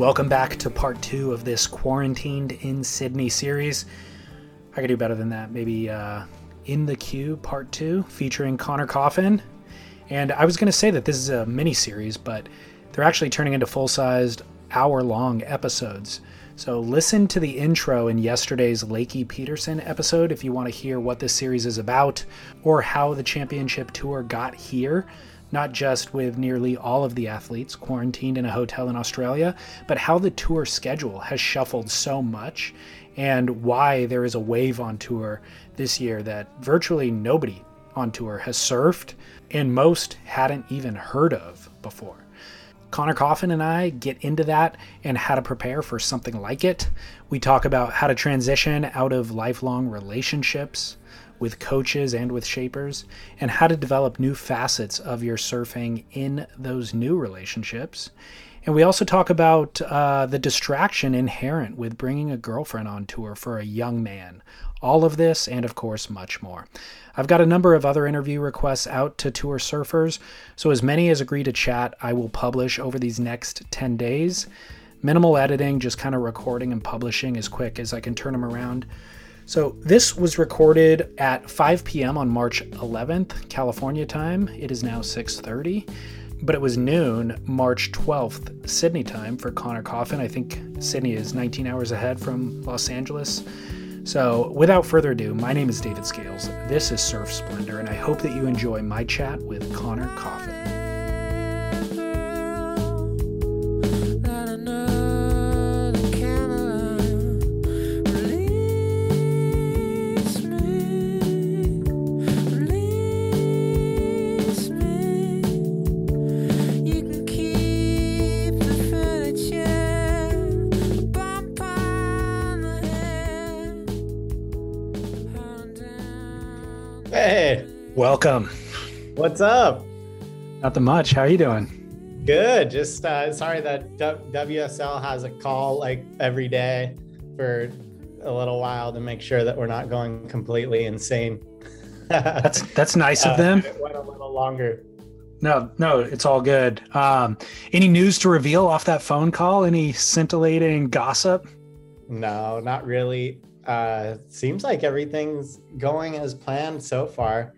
Welcome back to part two of this Quarantined in Sydney series. I could do better than that. Maybe uh, In the Queue part two featuring Conner Coffin. And I was going to say that this is a mini series, but they're actually turning into full sized hour long episodes. So listen to the intro in yesterday's Lakey Peterson episode if you want to hear what this series is about or how the championship tour got here not just with nearly all of the athletes quarantined in a hotel in Australia, but how the tour schedule has shuffled so much and why there is a wave on tour this year that virtually nobody on tour has surfed and most hadn't even heard of before. Conner Coffin and I get into that and how to prepare for something like it. We talk about how to transition out of lifelong relationships with coaches and with shapers, and how to develop new facets of your surfing in those new relationships. And we also talk about uh, the distraction inherent with bringing a girlfriend on tour for a young man. All of this, and of course, much more. I've got a number of other interview requests out to tour surfers, so as many as agree to chat, I will publish over these next 10 days. Minimal editing, just kind of recording and publishing as quick as I can turn them around. So this was recorded at 5 p.m. on March 11th, California time. It is now 6:30, but it was noon March 12th Sydney time for Conner Coffin. I think Sydney is 19 hours ahead from Los Angeles. So, without further ado, my name is David Scales. This is Surf Splendor, and I hope that you enjoy my chat with Conner Coffin. Welcome. What's up? Not Nothing much. How are you doing? Good. Just uh, sorry that WSL has a call like every day for a little while to make sure that we're not going completely insane. that's that's nice of uh, them. it went a little longer. No, no, it's all good. Um, any news to reveal off that phone call? Any scintillating gossip? No, not really. Uh, seems like everything's going as planned so far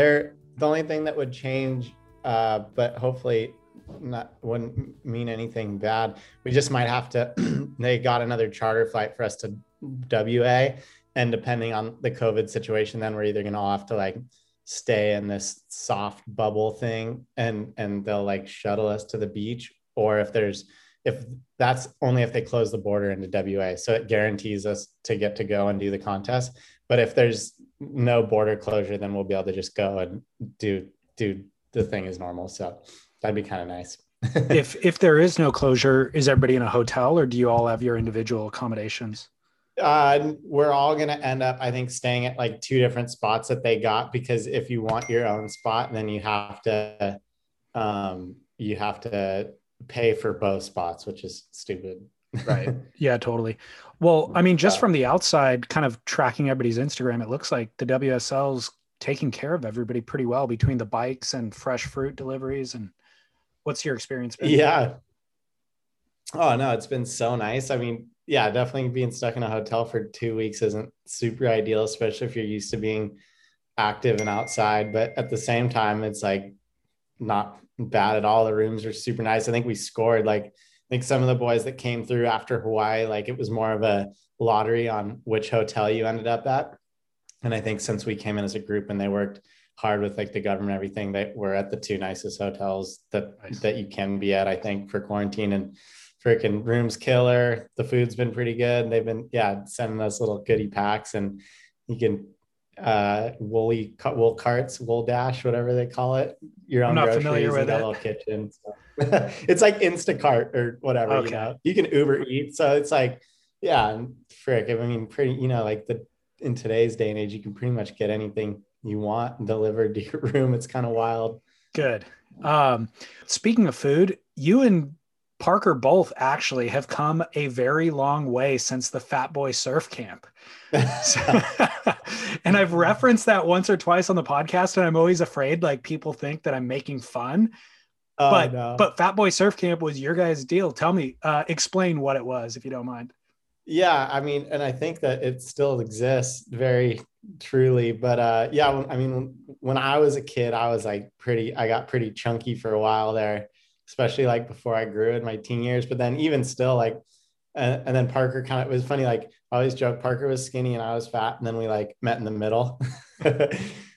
there the only thing that would change uh, but hopefully not wouldn't mean anything bad we just might have to they got another charter flight for us to wa and depending on the covid situation then we're either going to have to like stay in this soft bubble thing and and they'll like shuttle us to the beach or if there's if that's only if they close the border into WA. So it guarantees us to get to go and do the contest. But if there's no border closure, then we'll be able to just go and do do the thing as normal. So that'd be kind of nice. if if there is no closure, is everybody in a hotel or do you all have your individual accommodations? Uh, we're all gonna end up, I think, staying at like two different spots that they got because if you want your own spot, then you have to um you have to pay for both spots, which is stupid. Right. Yeah, totally. Well, I mean, just from the outside, kind of tracking everybody's Instagram, it looks like the WSL's taking care of everybody pretty well between the bikes and fresh fruit deliveries. And what's your experience been? Yeah. Oh no, it's been so nice. I mean, yeah, definitely being stuck in a hotel for two weeks isn't super ideal, especially if you're used to being active and outside. But at the same time, it's like not bad at all. The rooms are super nice. I think we scored like think some of the boys that came through after Hawaii, like it was more of a lottery on which hotel you ended up at. And I think since we came in as a group and they worked hard with like the government, everything, they were at the two nicest hotels that nice. that you can be at, I think, for quarantine and freaking rooms killer. The food's been pretty good. They've been, yeah, sending us little goodie packs and you can uh, woolly wool carts, wool dash, whatever they call it. Your own I'm not familiar with a little kitchen. So. it's like Instacart or whatever. Okay. You, know? you can Uber eat, so it's like, yeah, frick. I mean, pretty. You know, like the in today's day and age, you can pretty much get anything you want delivered to your room. It's kind of wild. Good. Um, speaking of food, you and Parker both actually have come a very long way since the Fat Boy Surf Camp. So, and I've referenced that once or twice on the podcast, and I'm always afraid like people think that I'm making fun. Oh, but no. but Fat Boy Surf Camp was your guys' deal. Tell me, uh, explain what it was, if you don't mind. Yeah, I mean, and I think that it still exists very truly. But uh, yeah, I mean, when I was a kid, I was like pretty. I got pretty chunky for a while there, especially like before I grew in my teen years. But then even still, like, and, and then Parker kind of was funny. Like I always joke, Parker was skinny and I was fat, and then we like met in the middle.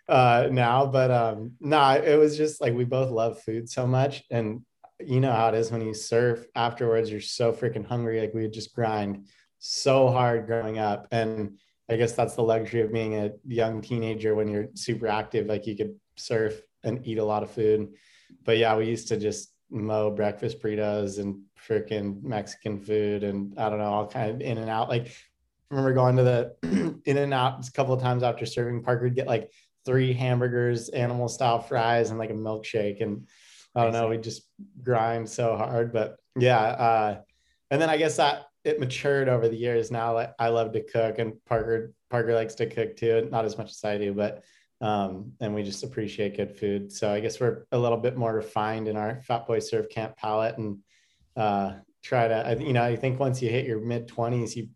uh now but um no nah, it was just like we both love food so much and you know how it is when you surf afterwards you're so freaking hungry like we would just grind so hard growing up and i guess that's the luxury of being a young teenager when you're super active like you could surf and eat a lot of food but yeah we used to just mow breakfast burritos and freaking mexican food and i don't know all kind of in and out like remember going to the in and out a couple of times after serving parker would get like three hamburgers, animal style fries, and like a milkshake. And I don't know, we just grind so hard. But yeah. Uh, and then I guess that it matured over the years. Now like, I love to cook, and Parker Parker likes to cook too, not as much as I do, but um, and we just appreciate good food. So I guess we're a little bit more refined in our Fat Boy Surf Camp palate, and uh, try to you know I think once you hit your mid twenties, you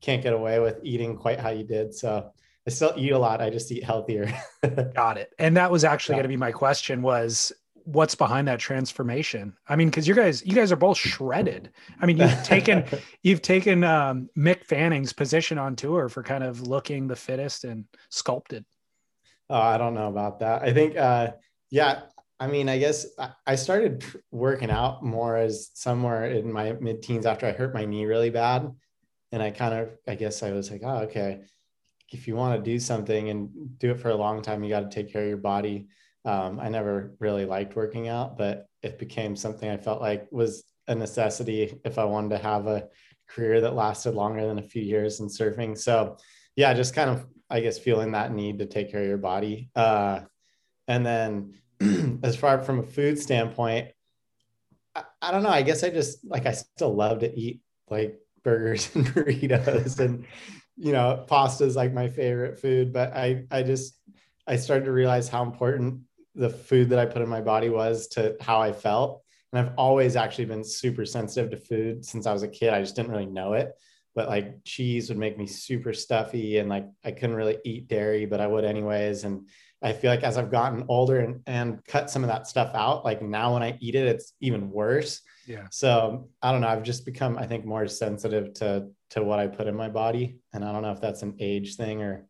can't get away with eating quite how you did. So I still eat a lot. I just eat healthier. Got it. And that was actually yeah. going to be my question was what's behind that transformation? I mean, cause you guys, you guys are both shredded. I mean, you've taken, you've taken um, Mick Fanning's position on tour for kind of looking the fittest and sculpted. Oh, I don't know about that. I think, uh, yeah, I mean, I guess I started working out more as somewhere in my mid teens after I hurt my knee really bad. And I kind of, I guess I was like, oh, okay if you want to do something and do it for a long time, you got to take care of your body. Um, I never really liked working out, but it became something I felt like was a necessity if I wanted to have a career that lasted longer than a few years in surfing. So, yeah, just kind of, I guess, feeling that need to take care of your body. Uh, and then, as far from a food standpoint, I, I don't know. I guess I just like I still love to eat like burgers and burritos and you know, pasta is like my favorite food, but I I just I started to realize how important the food that I put in my body was to how I felt. And I've always actually been super sensitive to food since I was a kid. I just didn't really know it. But like cheese would make me super stuffy and like I couldn't really eat dairy, but I would anyways. And I feel like as I've gotten older and, and cut some of that stuff out, like now when I eat it, it's even worse. Yeah. So I don't know. I've just become, I think, more sensitive to to what I put in my body. And I don't know if that's an age thing or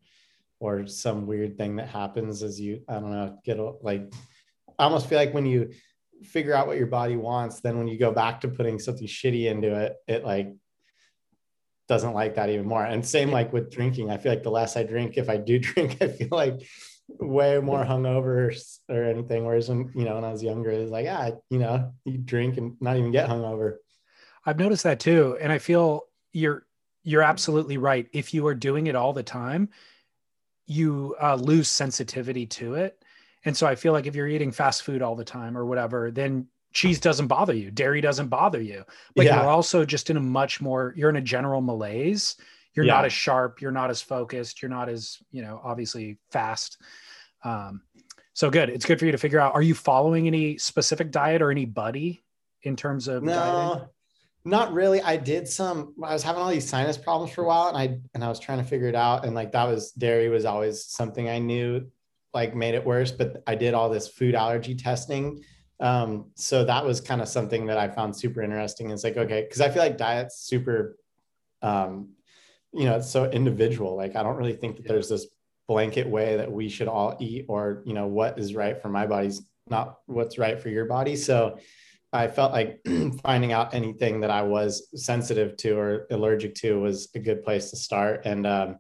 or some weird thing that happens as you, I don't know, get like I almost feel like when you figure out what your body wants, then when you go back to putting something shitty into it, it like doesn't like that even more. And same like with drinking. I feel like the less I drink, if I do drink, I feel like way more hungover or anything. Whereas when, you know, when I was younger, it was like, ah, you know, you drink and not even get hungover. I've noticed that too. And I feel you're you're absolutely right. If you are doing it all the time, you uh, lose sensitivity to it. And so I feel like if you're eating fast food all the time or whatever, then cheese doesn't bother you, dairy doesn't bother you. But yeah. you're also just in a much more, you're in a general malaise. You're yeah. not as sharp, you're not as focused, you're not as, you know, obviously fast. Um, so good. It's good for you to figure out. Are you following any specific diet or any buddy in terms of no, dieting? Not really. I did some. I was having all these sinus problems for a while, and I and I was trying to figure it out. And like that was dairy was always something I knew like made it worse. But I did all this food allergy testing. Um, so that was kind of something that I found super interesting. It's like okay, because I feel like diet's super, um, you know, it's so individual. Like I don't really think that yeah. there's this blanket way that we should all eat, or you know, what is right for my body's not what's right for your body. So I felt like finding out anything that I was sensitive to or allergic to was a good place to start. And, um,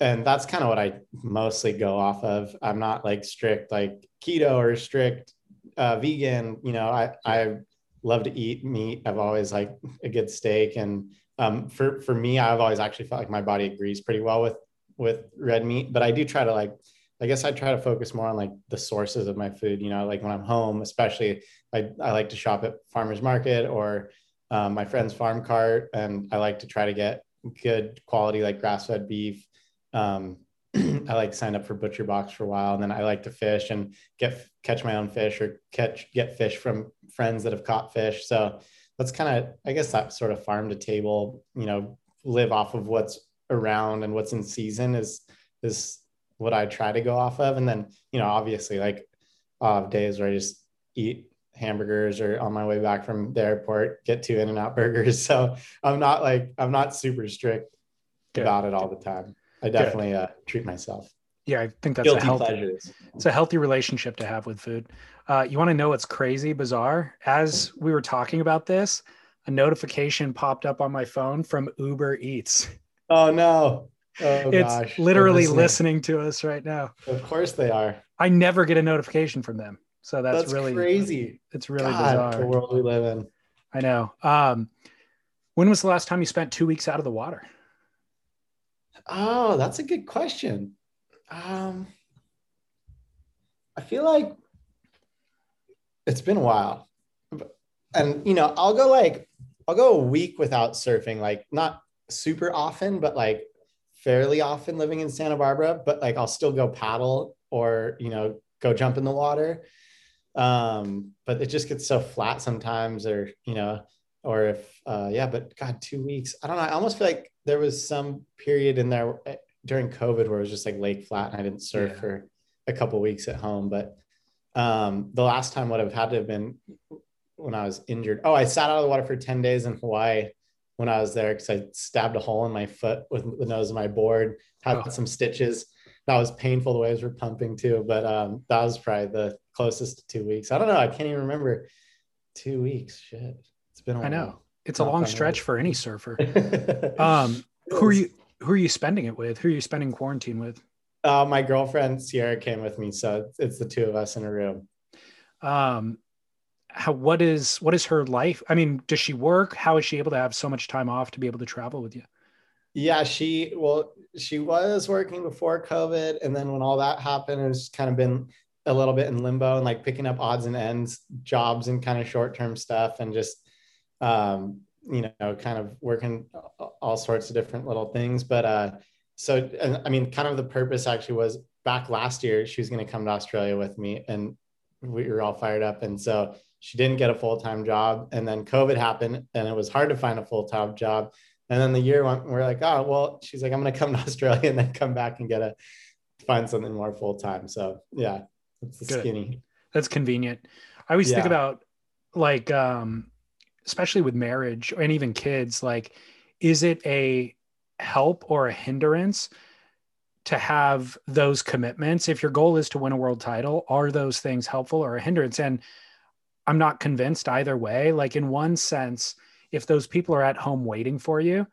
and that's kind of what I mostly go off of. I'm not like strict, like keto or strict uh, vegan. You know, I, I love to eat meat. I've always like a good steak. And um, for, for me, I've always actually felt like my body agrees pretty well with, with red meat, but I do try to like I guess I try to focus more on like the sources of my food. You know, like when I'm home, especially, I, I like to shop at farmers market or um, my friend's farm cart, and I like to try to get good quality like grass fed beef. Um, I like signed up for Butcher Box for a while, and then I like to fish and get catch my own fish or catch get fish from friends that have caught fish. So that's kind of I guess that sort of farm to table, you know, live off of what's around and what's in season is is what I try to go off of. And then you know, obviously, like uh, days where I just eat hamburgers or on my way back from the airport get two in and out burgers so i'm not like i'm not super strict about it all the time i definitely uh, treat myself yeah i think that's Guilty a healthy pleasures. it's a healthy relationship to have with food uh, you want to know what's crazy bizarre as we were talking about this a notification popped up on my phone from uber eats oh no Oh, it's gosh. literally listening. listening. to us right now. Of course they are. I never get a notification from them. So that's, that's really crazy. It's really God, bizarre. The world we live in. I know. Um, when was the last time you spent two weeks out of the water? Oh, that's a good question. Um, I feel like it's been a while, and you know, I'll go like I'll go a week without surfing, like not super often, but like fairly often living in Santa Barbara. But like I'll still go paddle or you know go jump in the water um but it just gets so flat sometimes or you know or if uh yeah but god two weeks i don't know i almost feel like there was some period in there eh, during covid where it was just like lake flat and i didn't surf yeah. for a couple weeks at home but um the last time would have had to have been when i was injured oh i sat out of the water for 10 days in hawaii when i was there because i stabbed a hole in my foot with the nose of my board had oh. some stitches that was painful the waves were pumping too but um that was probably the closest to two weeks. I don't know. I can't even remember two weeks. Shit. it's been. A while. I know. It's a long stretch for any surfer. um, who are you who are you spending it with? Who are you spending quarantine with? Uh, my girlfriend Sierra came with me, so it's the two of us in a room. Um, how what is what is her life? I mean, does she work? How is she able to have so much time off to be able to travel with you? Yeah, she well, she was working before COVID, and then when all that happened, it's kind of been a little bit in limbo and like picking up odds and ends jobs and kind of short term stuff and just um, you know kind of working all sorts of different little things but uh so i mean kind of the purpose actually was back last year she was going to come to australia with me and we were all fired up and so she didn't get a full-time job and then covid happened and it was hard to find a full-time job and then the year went we're like oh well she's like i'm going to come to australia and then come back and get a find something more full-time so yeah that's the Good. skinny. That's convenient. I always yeah. think about like um especially with marriage and even kids like is it a help or a hindrance to have those commitments? If your goal is to win a world title are those things helpful or a hindrance? And i'm not convinced either way. Like in one sense if those people are at home waiting for you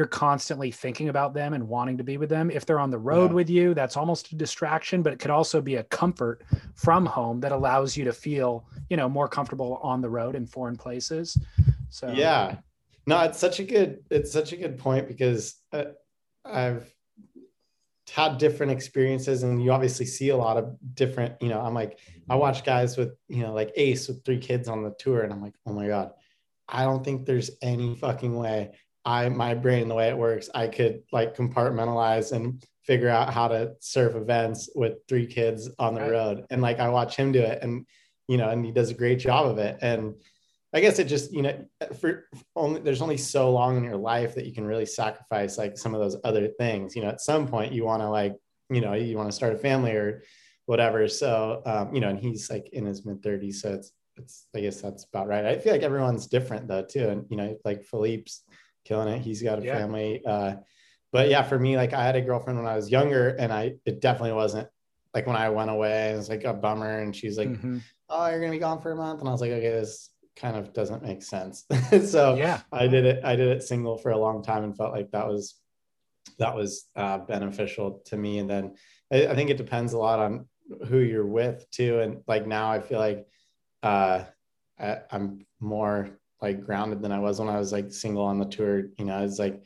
you're constantly thinking about them and wanting to be with them. If they're on the road yeah. with you, that's almost a distraction, but it could also be a comfort from home that allows you to feel, you know, more comfortable on the road in foreign places. So yeah, no, it's such a good, it's such a good point because uh, I've had different experiences and you obviously see a lot of different, you know, I'm like, I watch guys with, you know, like Ace with three kids on the tour and I'm like, oh my God, I don't think there's any fucking way I my brain the way it works, I could like compartmentalize and figure out how to surf events with three kids on the right. road. And like I watch him do it and you know, and he does a great job of it. And I guess it just, you know, for only there's only so long in your life that you can really sacrifice like some of those other things. You know, at some point you want to like, you know, you want to start a family or whatever. So um, you know, and he's like in his mid 30s. So it's it's I guess that's about right. I feel like everyone's different though too. And you know, like Filipe's killing it. He's got a yeah. family. Uh, but yeah, for me, like I had a girlfriend when I was younger, and I it definitely wasn't like when I went away. It was like a bummer, and she's like, mm-hmm. "Oh, you're gonna be gone for a month," and I was like, "Okay, this kind of doesn't make sense." so yeah, I did it. I did it single for a long time, and felt like that was that was uh, beneficial to me. And then I, I think it depends a lot on who you're with too. And like now, I feel like uh, I, I'm more like grounded than I was when I was like single on the tour. You know, it's like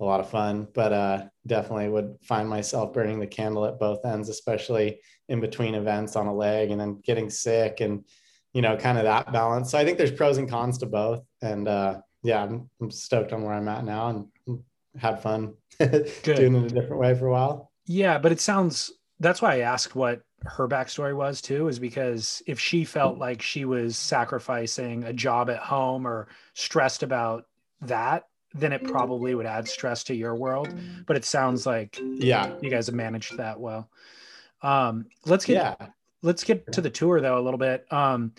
a lot of fun, but uh, definitely would find myself burning the candle at both ends, especially in between events on a leg and then getting sick and, you know, kind of that balance. So I think there's pros and cons to both. And uh, yeah, I'm, I'm stoked on where I'm at now and had fun doing it a different way for a while. Yeah, but it sounds that's why I asked what her backstory was too, is because if she felt like she was sacrificing a job at home or stressed about that, then it probably would add stress to your world. But it sounds like yeah, you guys have managed that well. Um, let's get yeah. let's get to the tour though a little bit. Um,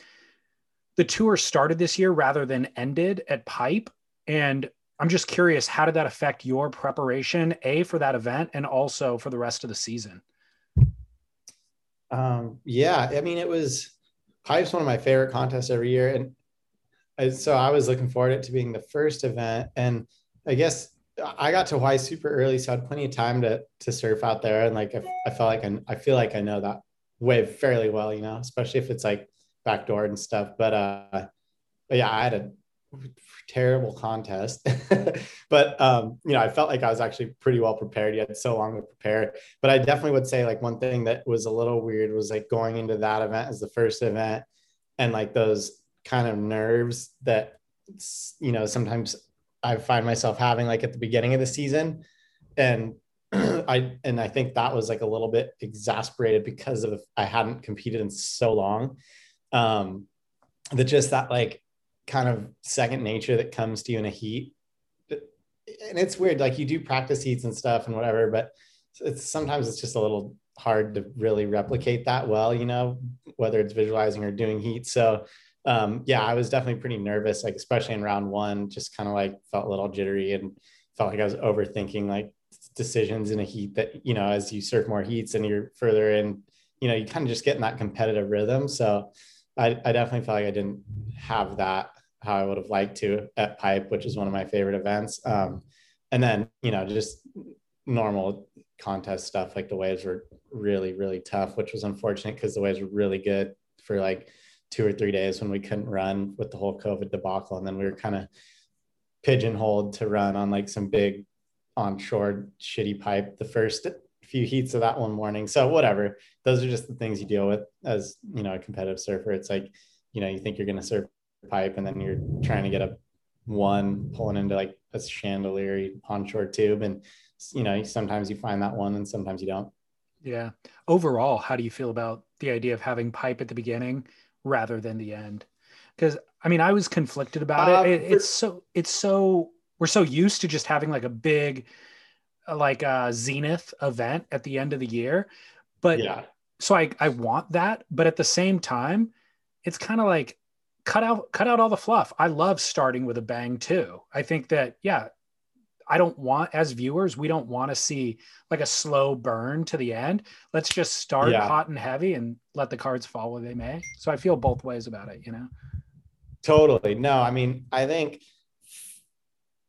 the tour started this year rather than ended at Pipe, and I'm just curious, how did that affect your preparation, a for that event, and also for the rest of the season? Um, yeah, I mean, it was Pipe's one of my favorite contests every year, and I, so I was looking forward to being the first event, and I guess I got to Hawaii super early, so I had plenty of time to to surf out there, and like I, I felt like I, I feel like I know that wave fairly well, you know, especially if it's like backdoor and stuff. But uh, but yeah, I had a terrible contest, but um, you know, I felt like I was actually pretty well prepared. You had so long to prepare, but I definitely would say like one thing that was a little weird was like going into that event as the first event, and like those kind of nerves that you know sometimes I find myself having like at the beginning of the season, and I and I think that was like a little bit exasperated because of I hadn't competed in so long. Um, that just that like kind of second nature that comes to you in a heat. And it's weird, like you do practice heats and stuff and whatever, but it's sometimes it's just a little hard to really replicate that well, you know, whether it's visualizing or doing heat. So um, yeah, I was definitely pretty nervous, like especially in round one, just kind of like felt a little jittery and felt like I was overthinking like decisions in a heat that, you know, as you surf more heats and you're further in, you know, you kind of just get in that competitive rhythm. So I, I definitely felt like I didn't have that how I would have liked to at Pipe, which is one of my favorite events. Um, and then, you know, just normal contest stuff like the waves were really, really tough, which was unfortunate because the waves were really good for like two or three days when we couldn't run with the whole COVID debacle. And then we were kind of pigeonholed to run on like some big onshore shitty pipe the first few heats of that one morning. So whatever, those are just the things you deal with as, you know, a competitive surfer. It's like, you know, you think you're going to surf pipe and then you're trying to get a one pulling into like a chandelier onshore tube and you know sometimes you find that one and sometimes you don't yeah overall how do you feel about the idea of having pipe at the beginning rather than the end because i mean i was conflicted about uh, it. it. it's so it's so we're so used to just having like a big uh, like a uh, zenith event at the end of the year but yeah so i i want that but at the same time it's kind of like cut out cut out all the fluff. I love starting with a bang too. I think that yeah, I don't want as viewers, we don't want to see like a slow burn to the end. Let's just start yeah. hot and heavy and let the cards fall where they may. So I feel both ways about it, you know. Totally. No, I mean, I think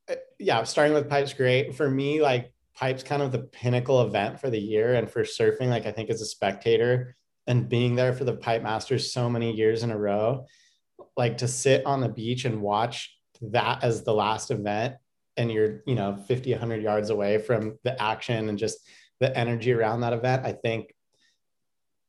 uh, yeah, starting with pipes great. For me, like pipes kind of the pinnacle event for the year and for surfing like I think as a spectator and being there for the pipe masters so many years in a row like to sit on the beach and watch that as the last event and you're you know 50 100 yards away from the action and just the energy around that event i think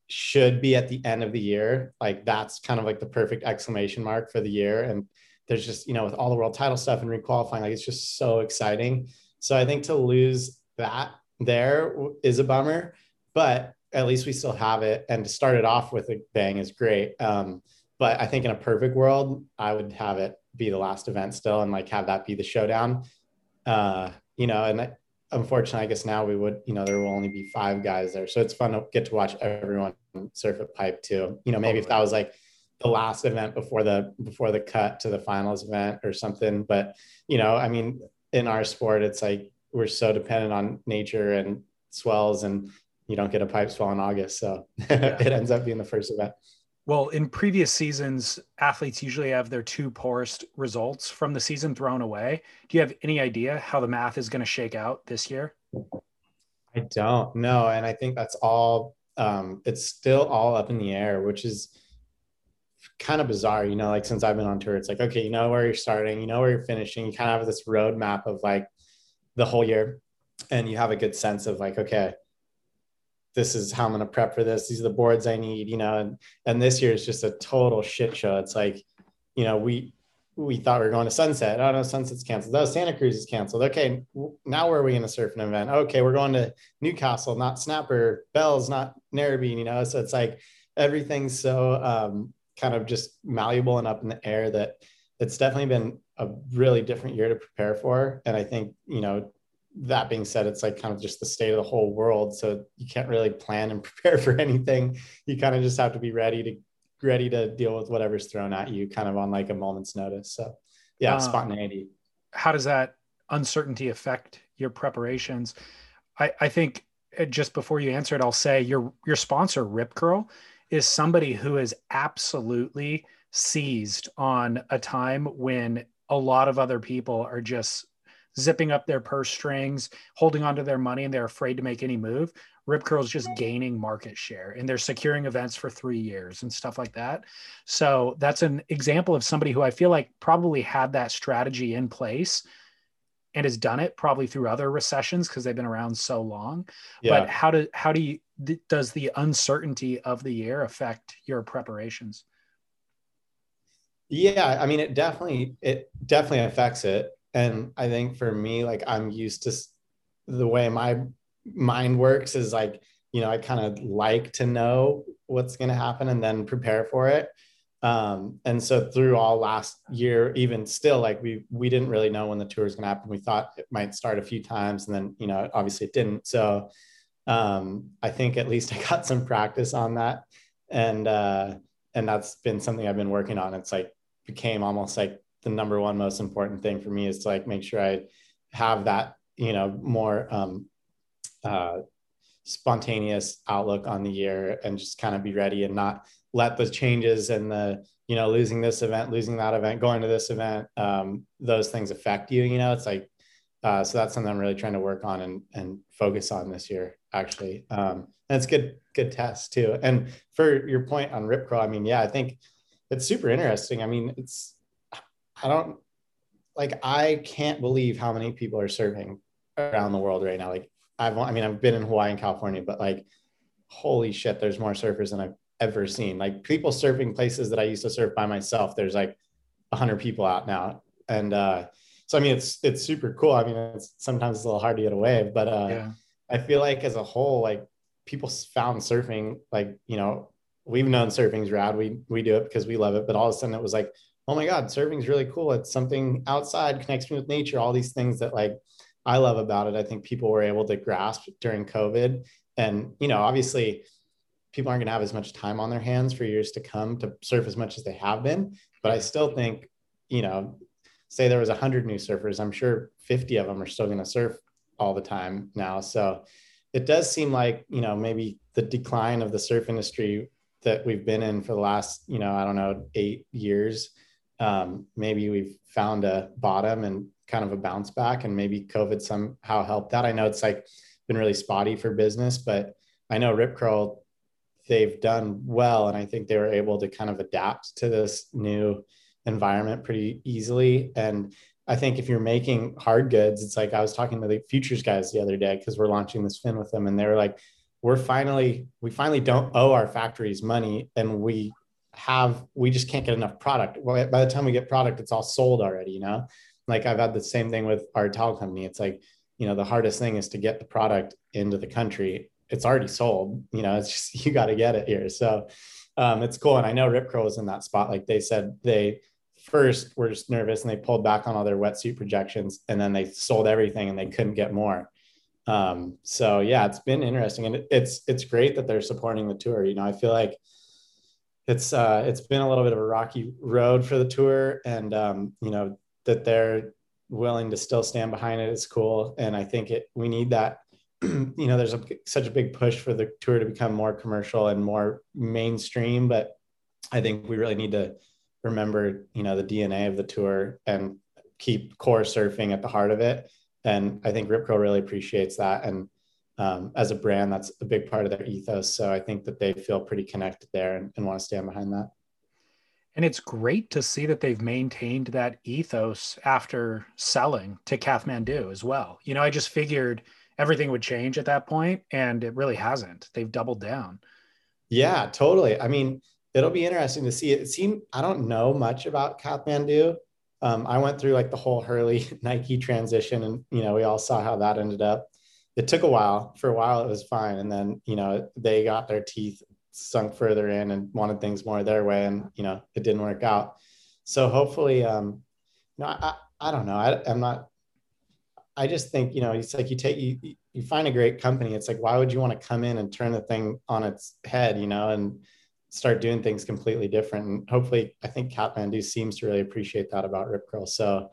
should be at the end of the year. Like that's kind of like the perfect exclamation mark for the year. And there's just you know with all the world title stuff and requalifying like it's just so exciting. So i think to lose that there is a bummer but at least we still have it. And to start it off with a bang is great. Um, but I think in a perfect world, I would have it be the last event still and like have that be the showdown. Uh, you know, and unfortunately, I guess now we would, you know, there will only be five guys there. So it's fun to get to watch everyone surf at pipe too. You know, maybe if that was like the last event before the before the cut to the finals event or something. But you know, I mean, in our sport, it's like we're so dependent on nature and swells and you don't get a pipe swell in August. So yeah. it ends up being the first event. Well, in previous seasons, athletes usually have their two poorest results from the season thrown away. Do you have any idea how the math is going to shake out this year? I don't know. And I think that's all, um, it's still all up in the air, which is kind of bizarre. You know, like since I've been on tour, it's like, okay, you know where you're starting, you know where you're finishing, you kind of have this roadmap of like the whole year. And you have a good sense of like, okay, this is how I'm going to prep for this. These are the boards I need, you know, and, and this year is just a total shit show. It's like, you know, we, we thought we were going to Sunset. Oh no, Sunset's canceled. Oh, Santa Cruz is canceled. Okay, now where are we going to surf an event? Okay, we're going to Newcastle, not Snapper, Bells, not Narrabeen. You know, so it's like everything's so um, kind of just malleable and up in the air that it's definitely been a really different year to prepare for. And I think you know that being said, it's like kind of just the state of the whole world. So you can't really plan and prepare for anything. You kind of just have to be ready to ready to deal with whatever's thrown at you kind of on like a moment's notice. So yeah, um, spontaneity. How does that uncertainty affect your preparations? I, I think uh, just before you answer it, I'll say your your sponsor, Rip Curl, is somebody who is absolutely seized on a time when a lot of other people are just zipping up their purse strings, holding onto their money, and they're afraid to make any move. Rip Curl's just gaining market share and they're securing events for three years and stuff like that. So that's an example of somebody who I feel like probably had that strategy in place and has done it probably through other recessions because they've been around so long. Yeah. But how do how do you does the uncertainty of the year affect your preparations? Yeah, I mean it definitely it definitely affects it. And I think for me, like I'm used to the way my mind works is like, you know, I kind of like to know what's going to happen and then prepare for it. Um, and so through all last year, even still, like we we didn't really know when the tour was going to happen. We thought it might start a few times, and then you know, obviously it didn't. So um, I think at least I got some practice on that, and uh, and that's been something I've been working on. It's like became almost like the number one most important thing for me is to like make sure I have that you know more um, uh, spontaneous outlook on the year and just kind of be ready and not let the changes and the you know losing this event losing that event going to this event um, those things affect you you know? It's like uh, so that's something i'm really trying to work on and and focus on this year actually. Um, and it's good good test too. And for your point on rip curl i mean yeah i think it's super interesting. I mean it's i don't like i can't believe how many people are surfing around the world right now like I've I mean I've been in Hawaii and California, but like holy shit, there's more surfers than I've ever seen. Like people surfing places that I used to surf by myself. There's like hundred people out now, and uh, so I mean it's it's super cool. I mean it's sometimes it's a little hard to get a wave, but uh, yeah. I feel like as a whole, like people found surfing like you know we've known surfing's rad. We we do it because we love it, but all of a sudden it was like oh my god, surfing's really cool. It's something outside, connects me with nature. All these things that like I love about it. I think people were able to grasp during COVID. And, you know, obviously people aren't going to have as much time on their hands for years to come to surf as much as they have been. But I still think, you know, say there was 100 new surfers, I'm sure 50 of them are still going to surf all the time now. So it does seem like, you know, maybe the decline of the surf industry that we've been in for the last, you know, I don't know, eight years. Um, maybe we've found a bottom and kind of a bounce back and maybe COVID somehow helped that. I know it's like been really spotty for business, but I know Rip Curl, they've done well. And I think they were able to kind of adapt to this new environment pretty easily. And I think if you're making hard goods, it's like I was talking to the futures guys the other day because we're launching this fin with them, and they were like, "We're finally, we finally don't owe our factories money, and we have, we just can't get enough product. Well, by the time we get product, it's all sold already, you know." like I've had the same thing with our towel company. It's like, you know, the hardest thing is to get the product into the country. It's already sold, you know, it's just, you got to get it here. So um, it's cool. And I know Rip Curl was in that spot. Like they said, they first were just nervous and they pulled back on all their wetsuit projections and then they sold everything and they couldn't get more. Um, so yeah, it's been interesting and it's, it's great that they're supporting the tour. You know, I feel like it's, uh, it's been a little bit of a rocky road for the tour and, um, you know, that they're willing to still stand behind it is cool. And I think it we need that. you know, there's a, such a big push for the tour to become more commercial and more mainstream, but I think we really need to remember, you know, the DNA of the tour and keep core surfing at the heart of it. And I think Rip Curl really appreciates that. And um, as a brand, that's a big part of their ethos. So I think that they feel pretty connected there and, and want to stand behind that. And it's great to see that they've maintained that ethos after selling to Kathmandu as well. You know, I just figured everything would change at that point, and it really hasn't. They've doubled down. Yeah, totally. I mean, it'll be interesting to see. It seemed I don't know much about Kathmandu, um, I went through like the whole Hurley Nike transition, and you know we all saw how that ended up. It took a while. For a while, it was fine, and then you know they got their teeth sunk further in and wanted things more their way, and you know it didn't work out. So hopefully, um, you know, I, I don't know. I, I'm not. I just think you know it's like you take you you find a great company. It's like why would you want to come in and turn the thing on its head, you know, and start doing things completely different. And hopefully, I think Kathmandu seems to really appreciate that about Rip Curl. So,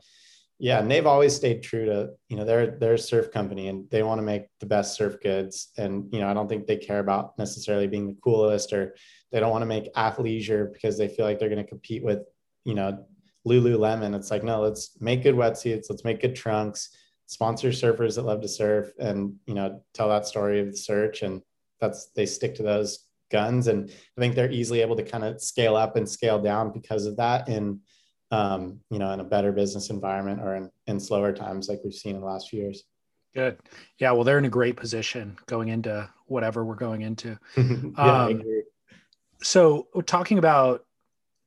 yeah, and they've always stayed true to you know they're they're a surf company and they want to make the best surf goods. And you know, I don't think they care about necessarily being the coolest or they don't want to make athleisure because they feel like they're going to compete with you know Lululemon. It's like no, let's make good wetsuits, let's make good trunks, sponsor surfers that love to surf, and you know tell that story of the search. And that's they stick to those guns. And I think they're easily able to kind of scale up and scale down because of that in, um, you know, in a better business environment or in, in slower times like we've seen in the last few years. Good. Yeah. Well, they're in a great position going into whatever we're going into. yeah, um, so talking about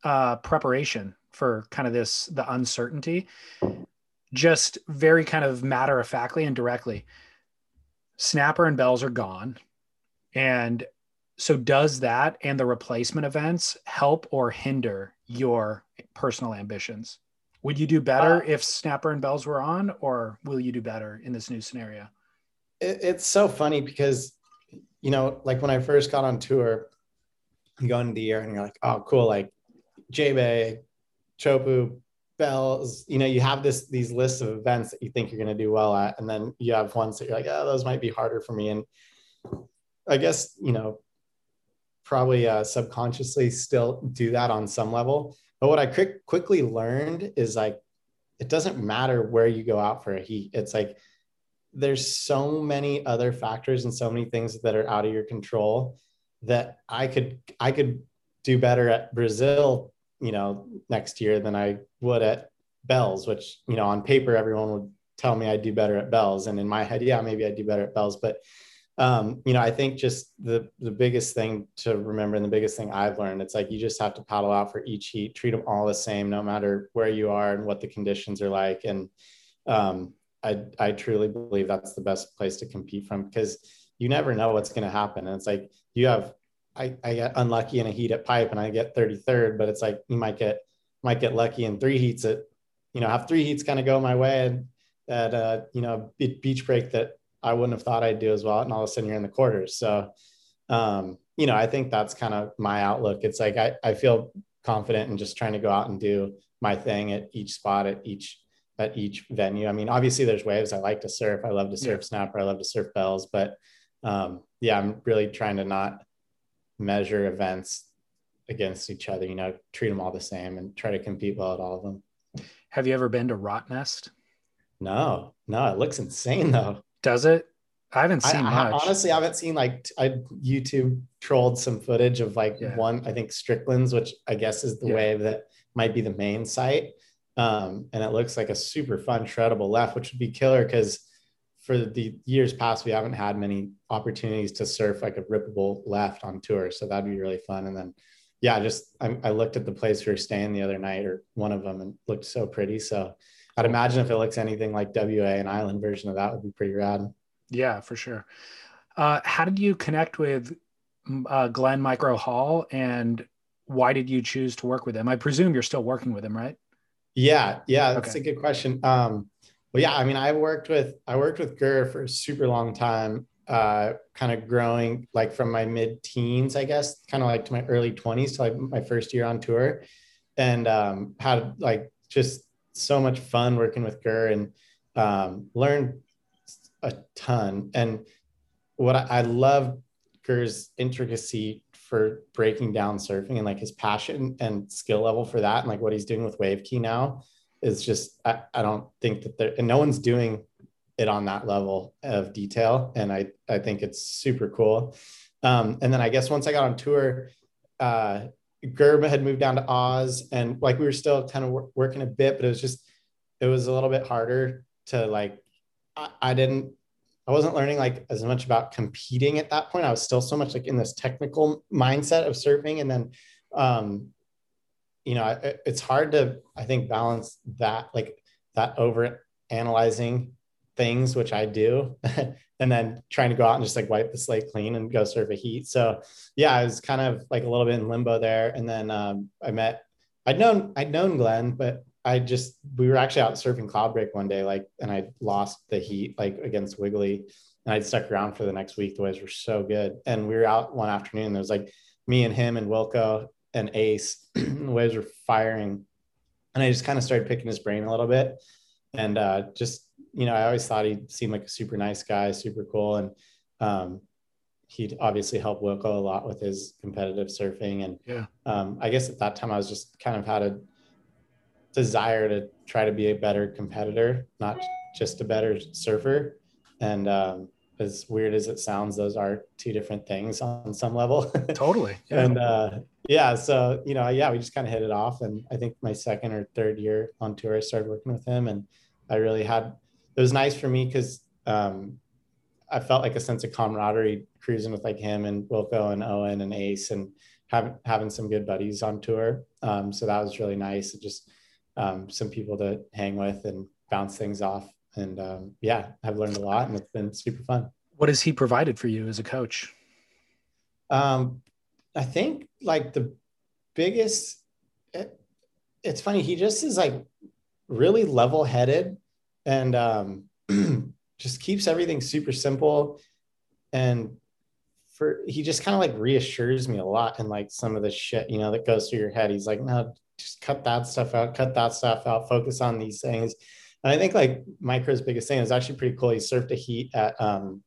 uh, preparation for kind of this, the uncertainty, just very kind of matter of factly and directly, snapper and bells are gone. And so does that and the replacement events help or hinder your personal ambitions? Would you do better uh, if snapper and bells were on or will you do better in this new scenario? It, it's so funny because you know like when i first got on tour you go into the year and you're like oh cool like j-bay chopu bells you know you have this these lists of events that you think you're going to do well at and then you have ones that you're like oh those might be harder for me and i guess you know probably uh, subconsciously still do that on some level. But what I quick, quickly learned is like, it doesn't matter where you go out for a heat. It's like, there's so many other factors and so many things that are out of your control that I could, I could do better at Brazil, you know, next year than I would at Bells, which, you know, on paper, everyone would tell me I'd do better at Bells. And in my head, yeah, maybe I'd do better at Bells, but um, you know, I think just the the biggest thing to remember and the biggest thing I've learned, it's like you just have to paddle out for each heat, treat them all the same, no matter where you are and what the conditions are like. And um, I I truly believe that's the best place to compete from because you never know what's going to happen. And it's like you have I, I get unlucky in a heat at pipe and I get 33rd, but it's like you might get might get lucky in three heats at you know have three heats kind of go my way and that uh, you know beach break that I wouldn't have thought I'd do as well. And all of a sudden you're in the quarters. So, um, you know, I think that's kind of my outlook. It's like I, I feel confident in just trying to go out and do my thing at each spot, at each at each venue. I mean, obviously there's waves. I like to surf. I love to surf yeah. snapper. I love to surf bells. But um, yeah, I'm really trying to not measure events against each other, you know, treat them all the same and try to compete well at all of them. Have you ever been to Rottnest? No, no, it looks insane though. Does it? I haven't seen I, much. I honestly, I haven't seen like I YouTube trolled some footage of like yeah. one, I think Strickland's, which I guess is the yeah. wave that might be the main site. Um, and it looks like a super fun shreddable left, which would be killer because for the years past, we haven't had many opportunities to surf like a rippable left on tour. So that'd be really fun. And then, yeah, just I, I looked at the place we were staying the other night or one of them and looked so pretty. So I'd imagine if it looks anything like WA, an island version of that would be pretty rad. Yeah, for sure. Uh, how did you connect with uh, Glenn Micro Hall and why did you choose to work with him? I presume you're still working with him, right? Yeah, yeah, that's okay. a good question. Um, well, yeah, I mean, I worked with I worked with Gur for a super long time, uh, kind of growing like from my mid teens, I guess, kind of like to my early twenties to like my first year on tour, and um, had like just so much fun working with Gur and um, learned a ton. And what I, I love Gur's intricacy for breaking down surfing and like his passion and skill level for that and like what he's doing with Wavekey now is just I, I don't think that there and no one's doing it on that level of detail and I I think it's super cool. Um, and then I guess once I got on tour, uh, Gerba had moved down to Oz, and like we were still kind of working a bit, but it was just it was a little bit harder to like. I, I didn't. I wasn't learning like as much about competing at that point. I was still so much like in this technical mindset of surfing, and then um, you know, it, it's hard to, I think, balance that, like that over analyzing things, which I do, and then trying to go out and just like wipe the slate clean and go serve a heat. So yeah, I was kind of like a little bit in limbo there. And then um, I met, I'd known, I'd known Glenn, but I just, we were actually out surfing Cloudbreak one day, like, and I lost the heat like against Wiggly and I'd stuck around for the next week. The waves were so good. And we were out one afternoon. There was like me and him and Wilco and Ace. the waves were firing. And I just kind of started picking his brain a little bit. And uh, just, you know, I always thought he seemed like a super nice guy, super cool. And um, he'd obviously helped Wilko a lot with his competitive surfing. And yeah, um, I guess at that time I was just kind of had a desire to try to be a better competitor, not just a better surfer. And um, as weird as it sounds, those are two different things on some level. totally. Yeah. and uh, yeah, so you know, yeah, we just kind of hit it off. And I think my second or third year on tour, I started working with him, and I really had. It was nice for me because um, I felt like a sense of camaraderie cruising with like him and Wilko and Owen and Ace and having having some good buddies on tour. Um, so that was really nice. Just um, some people to hang with and bounce things off and um, yeah, I've learned a lot, and it's been super fun. What has he provided for you as a coach? Um, I think like the biggest. It, it's funny. He just is like really level-headed, and um, just keeps everything super simple. And for he just kind of like reassures me a lot, and like some of the shit you know that goes through your head. He's like, no, just cut that stuff out, cut that stuff out, focus on these things and I think like Micro's biggest thing is actually pretty cool. He surfed a heat at um,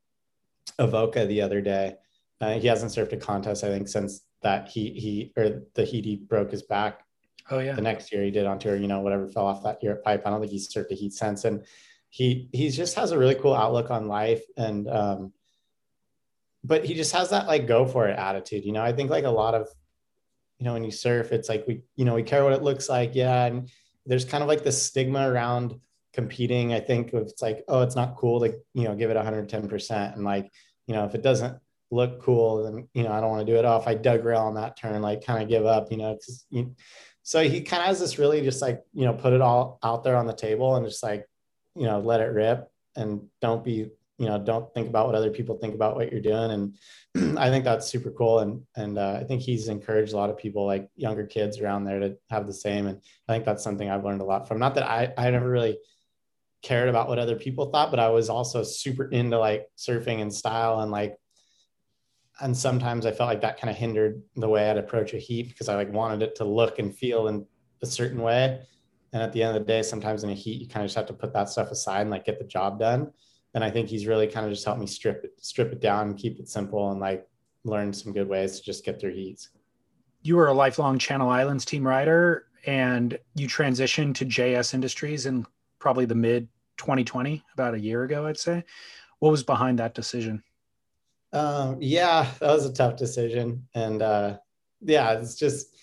Avoca the other day. Uh, he hasn't surfed a contest, I think, since that heat he or the heat he broke his back. Oh yeah. The next year he did on tour, you know, whatever fell off that year at Pipe. I don't think he's surfed a heat since. And he he just has a really cool outlook on life and um but he just has that like go for it attitude. You know, I think like a lot of you know, when you surf, it's like we, you know, we care what it looks like. Yeah. And there's kind of like this stigma around competing i think it's like oh it's not cool to you know give it 110% and like you know if it doesn't look cool then you know i don't want to do it off i dug rail on that turn like kind of give up you know you, so he kind of has this really just like you know put it all out there on the table and just like you know let it rip and don't be you know don't think about what other people think about what you're doing. And i think that's super cool. And and uh, i think he's encouraged a lot of people like younger kids around there to have the same. And i think that's something i've learned a lot from. Not that i i never really cared about what other people thought, but I was also super into like surfing and style and like and sometimes I felt like that kind of hindered the way I'd approach a heat because I like wanted it to look and feel in a certain way. And at the end of the day, sometimes in a heat, you kind of just have to put that stuff aside and like get the job done. And I think he's really kind of just helped me strip it, strip it down keep it simple and like learn some good ways to just get through heats. You were a lifelong Channel Islands team rider and you transitioned to JS Industries in probably the mid 2020, about a year ago, I'd say. What was behind that decision? Um, yeah, that was a tough decision. And uh, yeah, it's just,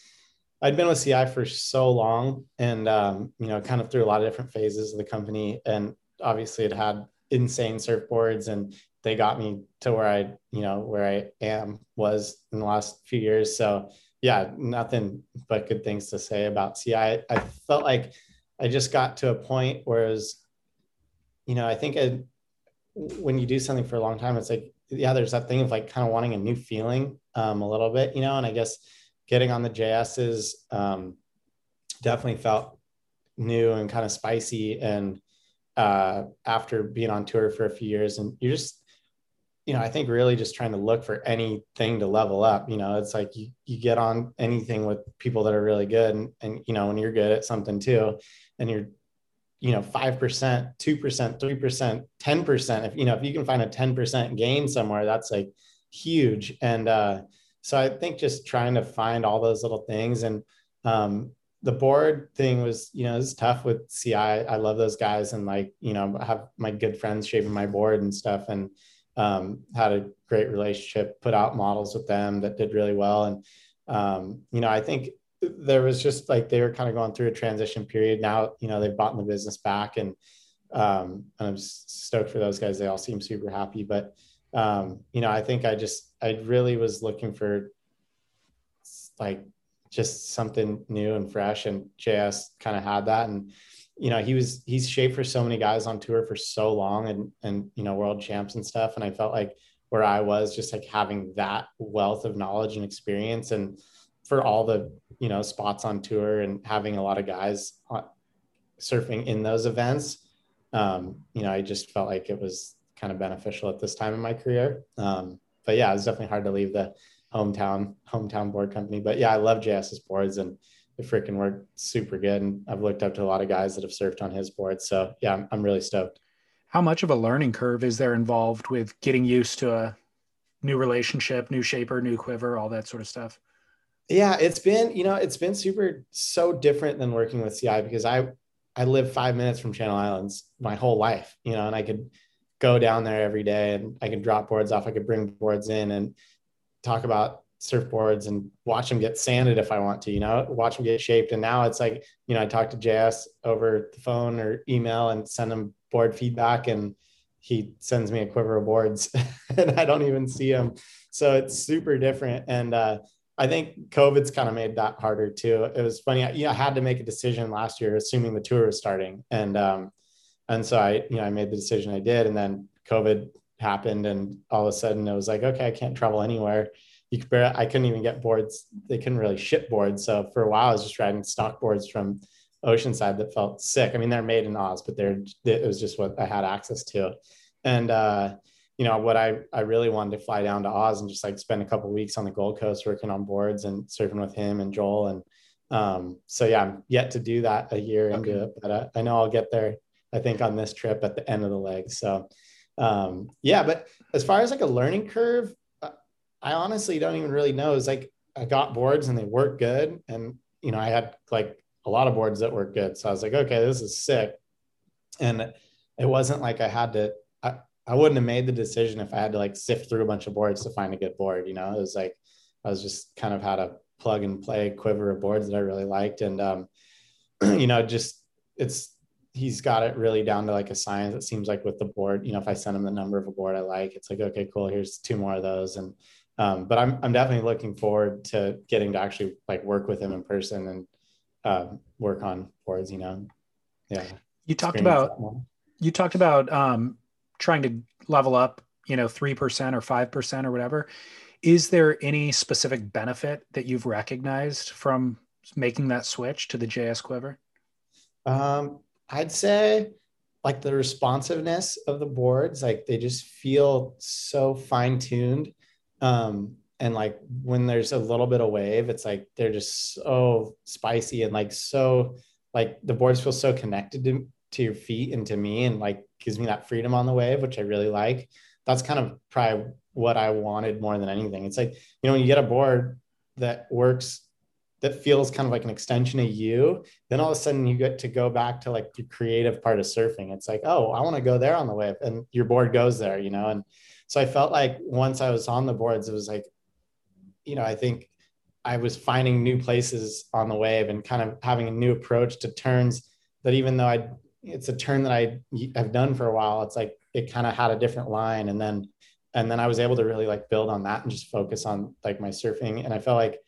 I'd been with CI for so long and, um, you know, kind of through a lot of different phases of the company. And obviously it had insane surfboards and they got me to where I, you know, where I am was in the last few years. So yeah, nothing but good things to say about CI. I, I felt like I just got to a point where it was you know, I think it, when you do something for a long time, it's like, yeah, there's that thing of like kind of wanting a new feeling um, a little bit, you know, and I guess getting on the JSs um, definitely felt new and kind of spicy. And uh, after being on tour for a few years, and you're just, you know, I think really just trying to look for anything to level up. You know, it's like you, you get on anything with people that are really good. And, and, you know, when you're good at something too, and you're you know 5% 2% 3% 10% if you know if you can find a 10% gain somewhere that's like huge. And uh, so i think just trying to find all those little things. And um, the board thing was you know it's tough with ci i love those guys and like you know have my good friends shaping my board and stuff and um, had a great relationship put out models with them that did really well. And um, you know i think there was just like they were kind of going through a transition period. Now, you know, they've bought the business back and um, and I'm stoked for those guys. They all seem super happy. But um, you know, I think I just I really was looking for like just something new and fresh. And JS kind of had that. And, you know, he was, he's shaped for so many guys on tour for so long and, and, you know, world champs and stuff. And I felt like where I was just like having that wealth of knowledge and experience and for all the, you know, spots on tour and having a lot of guys surfing in those events, um, you know, I just felt like it was kind of beneficial at this time in my career. Um, but yeah, it was definitely hard to leave the hometown hometown board company. But yeah, I love JS's boards and it freaking worked super good. And I've looked up to a lot of guys that have surfed on his board. So yeah, I'm, I'm really stoked. How much of a learning curve is there involved with getting used to a new relationship, new shaper, new quiver, all that sort of stuff? Yeah, it's been, you know, it's been super so different than working with CI because I I live five minutes from Channel Islands my whole life, you know, and I could go down there every day and I could drop boards off. I could bring boards in and talk about surfboards and watch them get sanded if I want to, you know, watch them get shaped. And now it's like, you know, I talk to JS over the phone or email and send him board feedback and he sends me a quiver of boards and I don't even see him. So it's super different. And uh, I think COVID's kind of made that harder too. It was funny. I, you know, I had to make a decision last year, assuming the tour was starting. And, um, and so I, you know, I made the decision I did. And then COVID happened and all of a sudden it was like, okay, I can't travel anywhere. You could barely, I couldn't even get boards. They couldn't really ship boards. So for a while, I was just riding stock boards from Oceanside that felt sick. I mean, they're made in Oz, but they're, it was just what I had access to. And, uh, you know, what I, I really wanted to fly down to Oz and just like spend a couple weeks on the Gold Coast working on boards and surfing with him and Joel. And um, so, yeah, I'm yet to do that a year okay. into it, but I, I know I'll get there, I think, on this trip at the end of the leg. So, um, yeah, but as far as like a learning curve, uh, I honestly don't even really know. It's like I got boards and they work good. And, you know, I had like a lot of boards that work good. So I was like, okay, this is sick. And it wasn't like I had to, I, wouldn't have made the decision if I had to like sift through a bunch of boards to find a good board. You know, it was like I was just kind of had a plug and play quiver of boards that I really liked. And, um, you know, just it's he's got it really down to like a science. It seems like with the board, you know, if I send him the number of a board I like, it's like, okay, cool. Here's two more of those. And, um, but I'm, I'm definitely looking forward to getting to actually like work with him in person and, um, work on boards, you know? Yeah. You talked about, you talked about, um, trying to level up, you know, 3% or 5% or whatever. Is there any specific benefit that you've recognized from making that switch to the JS Quiver? Um, I'd say like the responsiveness of the boards, like they just feel so fine tuned. Um, and like when there's a little bit of wave, it's like they're just so spicy and like so like the boards feel so connected to, to your feet and to me and like gives me that freedom on the wave, which I really like. That's kind of probably what I wanted more than anything. It's like, you know, when you get a board that works that feels kind of like an extension of you then all of a sudden you get to go back to like the creative part of surfing it's like oh i want to go there on the wave and your board goes there you know and so i felt like once i was on the boards it was like you know i think i was finding new places on the wave and kind of having a new approach to turns that even though i it's a turn that i have done for a while it's like it kind of had a different line and then and then i was able to really like build on that and just focus on like my surfing and i felt like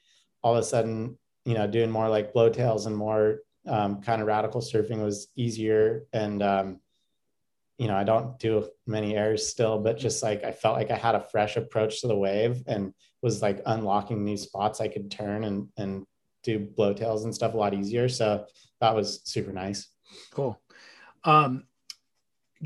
all of a sudden you know, doing more like blowtails and more um, kind of radical surfing was easier. And, um, you know, I don't do many airs still, but just like I felt like I had a fresh approach to the wave and was like unlocking new spots I could turn and, and do blowtails and stuff a lot easier. So that was super nice. Cool. Um,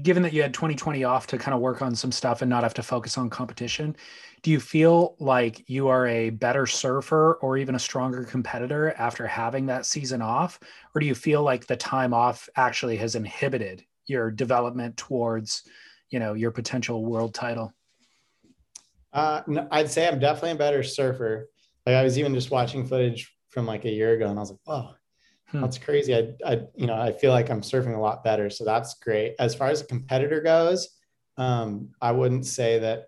given that you had 2020 off to kind of work on some stuff and not have to focus on competition, do you feel like you are a better surfer or even a stronger competitor after having that season off? Or do you feel like the time off actually has inhibited your development towards, you know, your potential world title? Uh, no, I'd say I'm definitely a better surfer. Like I was even just watching footage from like a year ago and I was like, oh, Hmm. That's crazy. I, I, you know, I feel like I'm surfing a lot better. So that's great. As far as a competitor goes, um, I wouldn't say that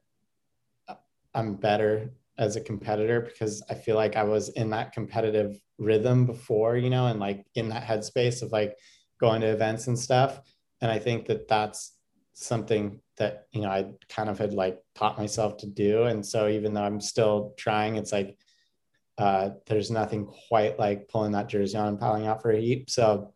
I'm better as a competitor because I feel like I was in that competitive rhythm before, you know, and like in that headspace of like going to events and stuff. And I think that that's something that, you know, I kind of had like taught myself to do. And so even though I'm still trying, it's like, uh, there's nothing quite like pulling that jersey on and piling out for a heat. So,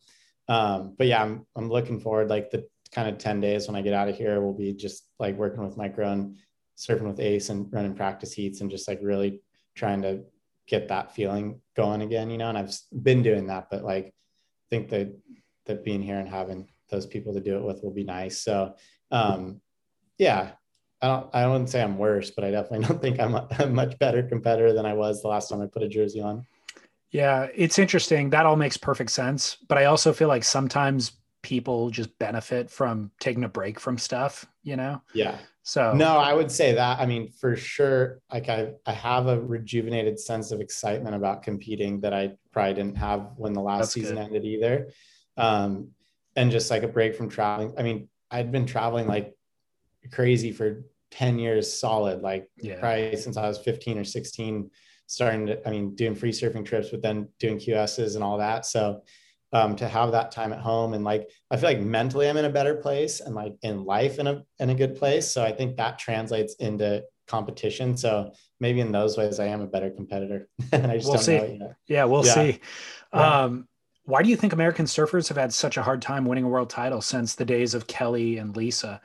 um, but yeah, I'm, I'm looking forward like the kind of 10 days when I get out of here will be just like working with micro and surfing with ace and running practice heats and just like really trying to get that feeling going again, you know, and I've been doing that, but like, I think that, that being here and having those people to do it with will be nice. So, um, yeah, I don't, I wouldn't say I'm worse, but I definitely don't think I'm a, a much better competitor than I was the last time I put a jersey on. Yeah, it's interesting. That all makes perfect sense. But I also feel like sometimes people just benefit from taking a break from stuff, you know? Yeah. So no, I would say that. I mean, for sure, like I, I have a rejuvenated sense of excitement about competing that I probably didn't have when the last season good. ended either. Um, and just like a break from traveling. I mean, I'd been traveling like crazy for 10 years solid, like yeah. probably since I was 15 or 16, starting to, I mean, doing free surfing trips, but then doing QSs and all that. So um, to have that time at home and like, I feel like mentally I'm in a better place and like in life in a, in a good place. So I think that translates into competition. So maybe in those ways I am a better competitor. and I just we'll don't see. know. Yeah, we'll yeah. see. Yeah. Um, why do you think American surfers have had such a hard time winning a world title since the days of Kelly and Lisa?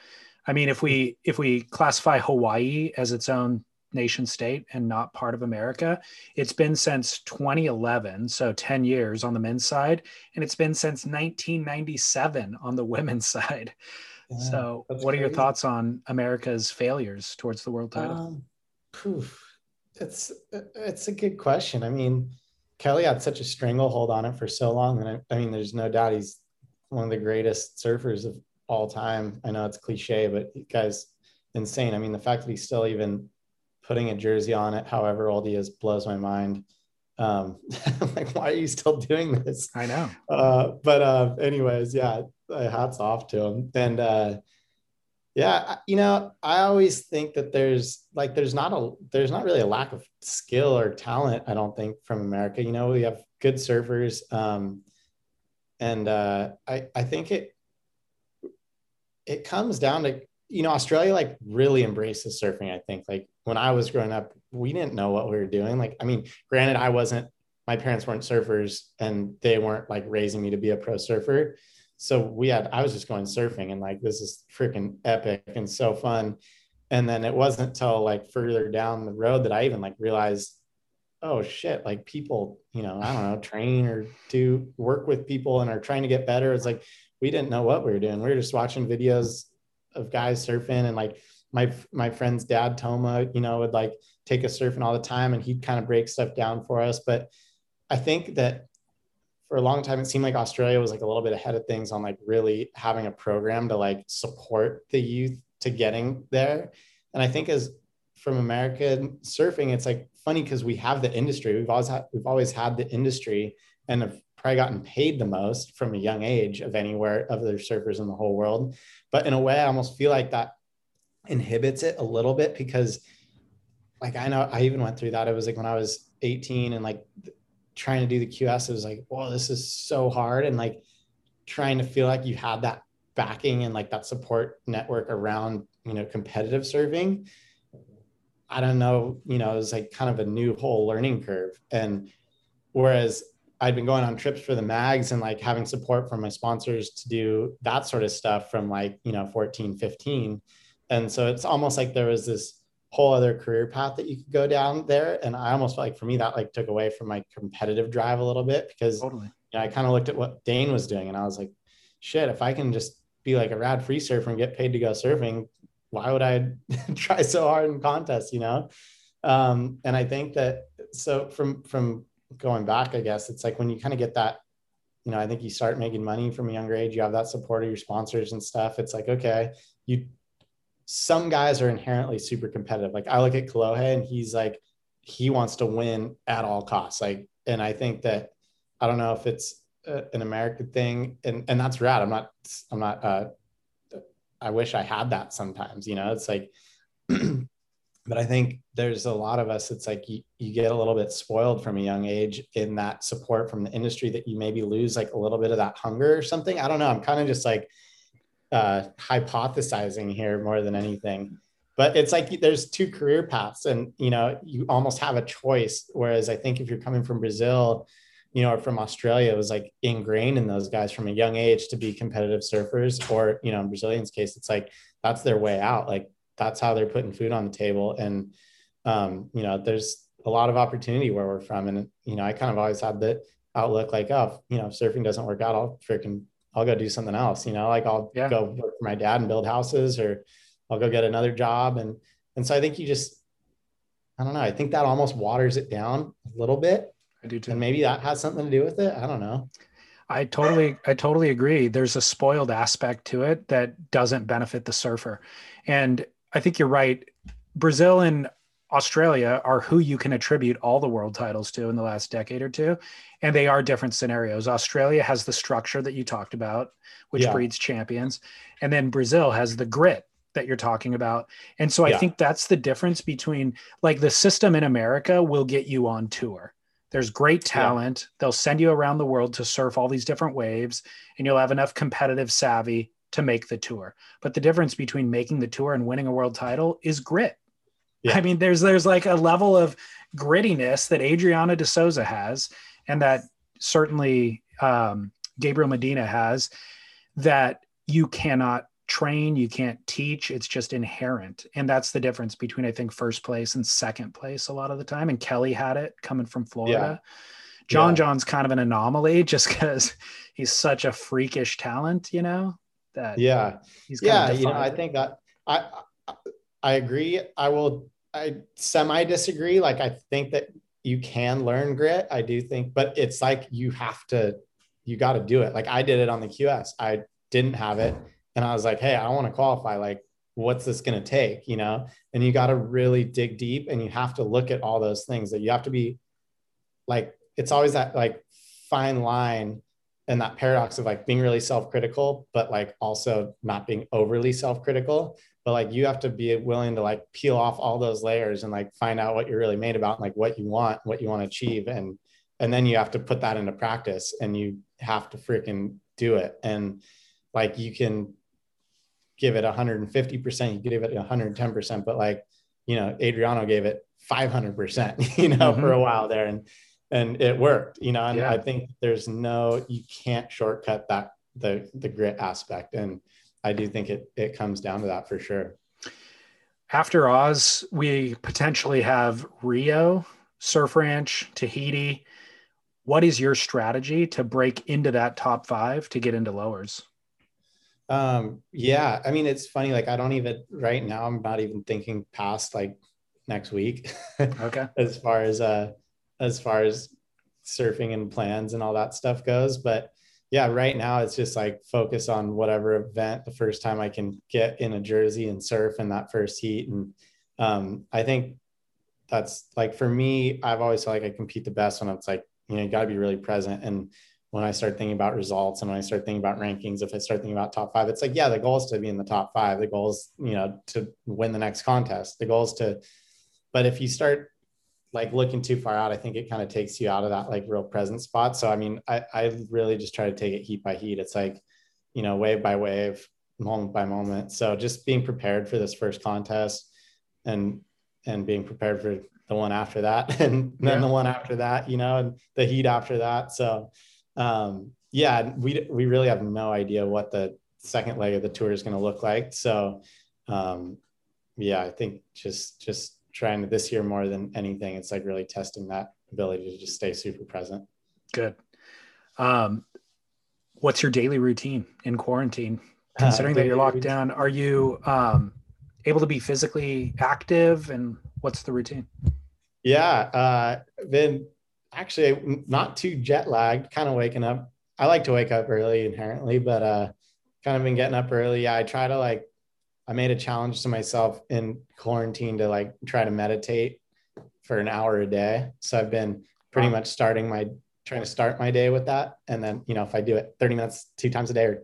I mean, if we if we classify Hawaii as its own nation state and not part of America, it's been since 2011, so 10 years on the men's side, and it's been since 1997 on the women's side. Yeah, so, what crazy. are your thoughts on America's failures towards the world title? Um, poof. It's it's a good question. I mean, Kelly had such a stranglehold on it for so long, and I, I mean, there's no doubt he's one of the greatest surfers of all time. I know it's cliche, but guy's insane. I mean, the fact that he's still even putting a jersey on it, however old he is, blows my mind. Um, like, why are you still doing this? I know. Uh, but uh, anyways, yeah, hats off to him. And uh, yeah, you know, I always think that there's like there's not a there's not really a lack of skill or talent. I don't think from America. You know, we have good surfers, um, and uh, I I think it it comes down to you know australia like really embraces surfing i think. Like when i was growing up we didn't know what we were doing. Like i mean granted i wasn't my parents weren't surfers and they weren't like raising me to be a pro surfer. So we had i was just going surfing and like this is freaking epic and so fun. And then it wasn't until like further down the road that i even like realized oh shit like people you know i don't know train or do work with people and are trying to get better. It's like we didn't know what we were doing. We were just watching videos of guys surfing and like my my friend's dad Toma, you know, would like take us surfing all the time and he'd kind of break stuff down for us. But I think that for a long time it seemed like Australia was like a little bit ahead of things on like really having a program to like support the youth to getting there. And I think as from American surfing, it's like funny because we have the industry. We've always had we've always had the industry and have probably gotten paid the most from a young age of anywhere of their surfers in the whole world. But in a way, I almost feel like that inhibits it a little bit because like I know I even went through that. It was like when I was 18 and like trying to do the QS, it was like, whoa, this is so hard. And like trying to feel like you had that backing and like that support network around, you know, competitive surfing. I don't know, you know, it was like kind of a new whole learning curve. And whereas I'd been going on trips for the mags and like having support from my sponsors to do that sort of stuff from like, you know, 14, 15. And so it's almost like there was this whole other career path that you could go down there. And I almost felt like for me, that like took away from my competitive drive a little bit because totally. you know, I kind of looked at what Dane was doing and I was like, shit, if I can just be like a rad free surfer and get paid to go surfing, why would I try so hard in contests, you know? Um, and I think that so from from going back, I guess it's like when you kind of get that, you know, I think you start making money from a younger age, you have that support of your sponsors and stuff. It's like, okay, you, some guys are inherently super competitive. Like I look at Kolohe and he's like, he wants to win at all costs. Like, and I think that, I don't know if it's a, an American thing and, and that's rad. I'm not, I'm not, uh, I wish I had that sometimes, you know, it's like, but I think there's a lot of us, it's like you, you get a little bit spoiled from a young age in that support from the industry that you maybe lose like a little bit of that hunger or something. I don't know. I'm kind of just like uh, hypothesizing here more than anything. but it's like there's two career paths and you know you almost have a choice whereas i think if you're coming from brazil you know or from australia it was like ingrained in those guys from a young age to be competitive surfers or you know in brazilians case it's like that's their way out like that's how they're putting food on the table and um, you know there's a lot of opportunity where we're from and you know i kind of always had that outlook like oh you know if surfing doesn't work out i'll freaking i'll go do something else you know like i'll yeah. go work for my dad and build houses or I'll go get another job. And, and so I think you just, I don't know. I think that almost waters it down a little bit. I do too. And maybe that has something to do with it. I don't know. I totally, I totally agree. There's a spoiled aspect to it that doesn't benefit the surfer. And I think you're right. Brazil and Australia are who you can attribute all the world titles to in the last decade or two. And they are different scenarios. Australia has the structure that you talked about, which yeah. breeds champions. And then Brazil has the grit that you're talking about. And so I yeah. think that's the difference between like the system in America will get you on tour. There's great talent. Yeah. They'll send you around the world to surf all these different waves and you'll have enough competitive savvy to make the tour. But the difference between making the tour and winning a world title is grit. Yeah. I mean, there's there's like a level of grittiness that Adriano de Souza has, and that certainly um, Gabriel Medina has, that you cannot train, you can't teach. It's just inherent. And that's the difference between, I think, first place and second place a lot of the time. And Kelly had it coming from Florida. Yeah. John yeah. John's kind of an anomaly just because he's such a freakish talent, you know, that uh, yeah. He's yeah. You know, I think that I, I agree. I will, I semi disagree. Like, I think that you can learn grit. I do think, but it's like you have to, you got to do it. Like I did it on the QS. I didn't have it and I was like, hey, I want to qualify. Like, what's this going to take? You know, and you got to really dig deep and you have to look at all those things that you have to be like, it's always that like fine line and that paradox of like being really self-critical, but like also not being overly self-critical. But like you have to be willing to like peel off all those layers and like find out what you're really made about, and, like what you want, what you want to achieve. And and then you have to put that into practice and you have to freaking do it. And like you can give it 150%, you give it 110%, but like, you know, Adriano gave it 500%, you know, mm-hmm. for a while there and, and it worked, you know, and yeah. I think there's no, you can't shortcut that, the, the grit aspect. And I do think it, it comes down to that for sure. After Oz, we potentially have Rio, Surf Ranch, Tahiti. What is your strategy to break into that top five to get into lowers? Um, yeah, I mean, it's funny. Like, I don't even right now. I'm not even thinking past like next week. Okay. as far as uh, as far as surfing and plans and all that stuff goes, but yeah, right now it's just like focus on whatever event the first time I can get in a jersey and surf in that first heat. And um, I think that's like for me, I've always felt like I compete the best when it's like, you know, you got to be really present. And when I start thinking about results and when I start thinking about rankings, if I start thinking about top five, it's like, yeah, the goal is to be in the top five. The goal is, you know, to win the next contest. The goal is to, but if you start like looking too far out, I think it kind of takes you out of that like real present spot. So, I mean, I, I really just try to take it heat by heat. It's like, you know, wave by wave, moment by moment. So just being prepared for this first contest and, and being prepared for the one after that and then yeah. the one after that, you know, and the heat after that. So, um, yeah, we we really have no idea what the second leg of the tour is going to look like. So, um, yeah, I think just just trying to this year more than anything, it's like really testing that ability to just stay super present. Good. Um, what's your daily routine in quarantine? Uh, Considering uh, that you're locked routine. down, are you um, able to be physically active, and what's the routine? Yeah, uh, been actually not too jet lagged, kind of waking up. I like to wake up early inherently, but uh, kind of been getting up early. Yeah, I try to like, I made a challenge to myself in quarantine to like try to meditate for an hour a day. So I've been pretty much starting my, trying to start my day with that. And then, you know, if I do it 30 minutes, two times a day or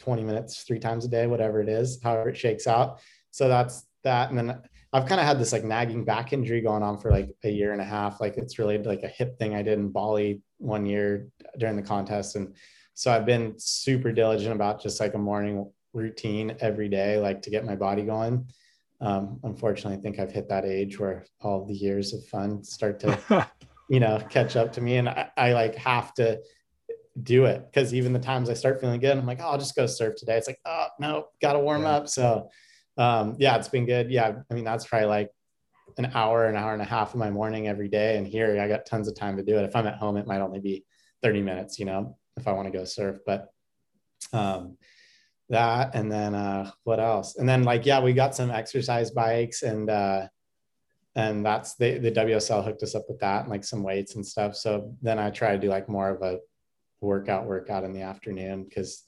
20 minutes, three times a day, whatever it is, however it shakes out. So that's that. And then I've kind of had this like nagging back injury going on for like a year and a half. Like it's related to like a hip thing I did in Bali one year during the contest. And so I've been super diligent about just like a morning routine every day, like to get my body going. um, unfortunately, I think I've hit that age where all the years of fun start to, you know, catch up to me, and I, I like have to do it because even the times I start feeling good, I'm like, oh, I'll just go surf today. It's like, oh no, got to warm yeah. up. So, um, yeah, it's been good. Yeah, I mean, that's probably like an hour, an hour and a half of my morning every day, and here I got tons of time to do it. If I'm at home, it might only be 30 minutes, you know, if I want to go surf, but. Um, that and then uh what else and then like yeah we got some exercise bikes and uh and that's the the WSL hooked us up with that and like some weights and stuff so then I try to do like more of a workout workout in the afternoon because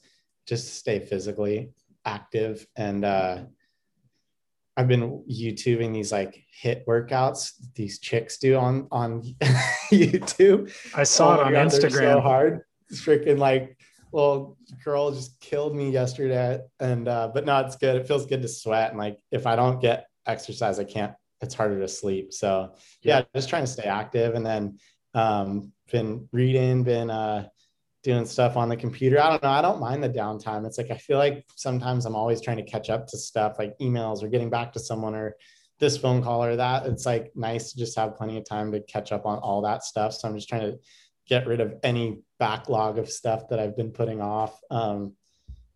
just to stay physically active and uh I've been YouTubing these like HIIT workouts these chicks do on on YouTube. I saw oh it on God, Instagram. So hard. It's freaking like little girl just killed me yesterday and uh but no it's good. It feels good to sweat and like if i don't get exercise i can't it's harder to sleep. So yeah, yeah. just trying to stay active and then um been reading been uh doing stuff on the computer. I don't know i don't mind the downtime. It's like i feel like sometimes i'm always trying to catch up to stuff like emails or getting back to someone or this phone call or that. It's like nice to just have plenty of time to catch up on all that stuff. So i'm just trying to get rid of any backlog of stuff that I've been putting off. Um,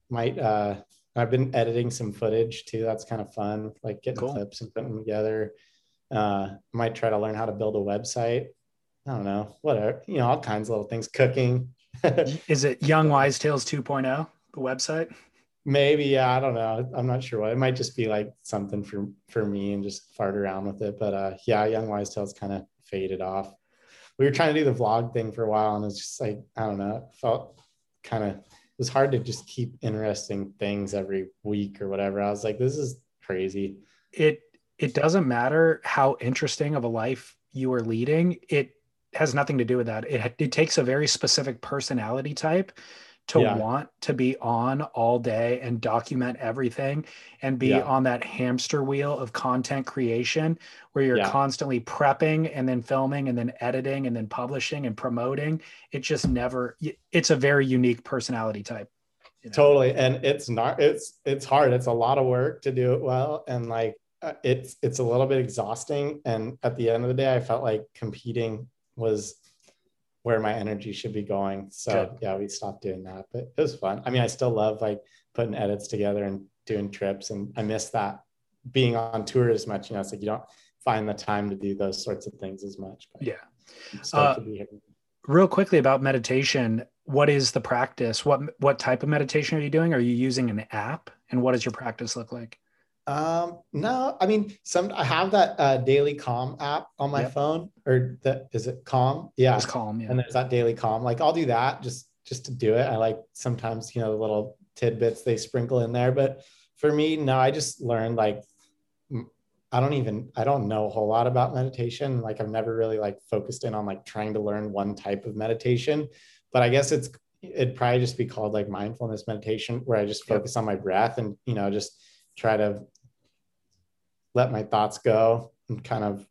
might uh, I've been editing some footage too. That's kind of fun, like getting cool. clips and putting them together. Uh, might try to learn how to build a website. I don't know, whatever, you know, all kinds of little things. Cooking. Is it Young Wise Tales 2.0, the website? Maybe, yeah, I don't know. I'm not sure what. It might just be like something for for me and just fart around with it. But uh, yeah, Young Wise Tales kind of faded off we were trying to do the vlog thing for a while and it's just like i don't know it felt kind of it was hard to just keep interesting things every week or whatever. I was like this is crazy. It it doesn't matter how interesting of a life you are leading it has nothing to do with that. It, it takes a very specific personality type to yeah. want to be on all day and document everything and be yeah. on that hamster wheel of content creation where you're yeah. constantly prepping and then filming and then editing and then publishing and promoting it just never it's a very unique personality type you know? totally and it's not it's it's hard it's a lot of work to do it well and like uh, it's it's a little bit exhausting and at the end of the day i felt like competing was where my energy should be going. So Good. yeah, we stopped doing that, but it was fun. I mean, I still love like putting edits together and doing trips, and I miss that being on tour as much. You know, it's like you don't find the time to do those sorts of things as much. yeah. Uh, real quickly about meditation, what is the practice? What what type of meditation are you doing? Are you using an app, and what does your practice look like? Um, no, I mean, some I have that uh, daily calm app on my yep. phone, or that is it calm? Yeah, it's calm. Yeah, and there's that daily calm. Like I'll do that just just to do it. I like sometimes you know the little tidbits they sprinkle in there, but for me, no, I just learned like I don't even I don't know a whole lot about meditation. Like I've never really like focused in on like trying to learn one type of meditation, but I guess it's it'd probably just be called like mindfulness meditation, where I just focus yep. on my breath and you know just try to let my thoughts go and kind of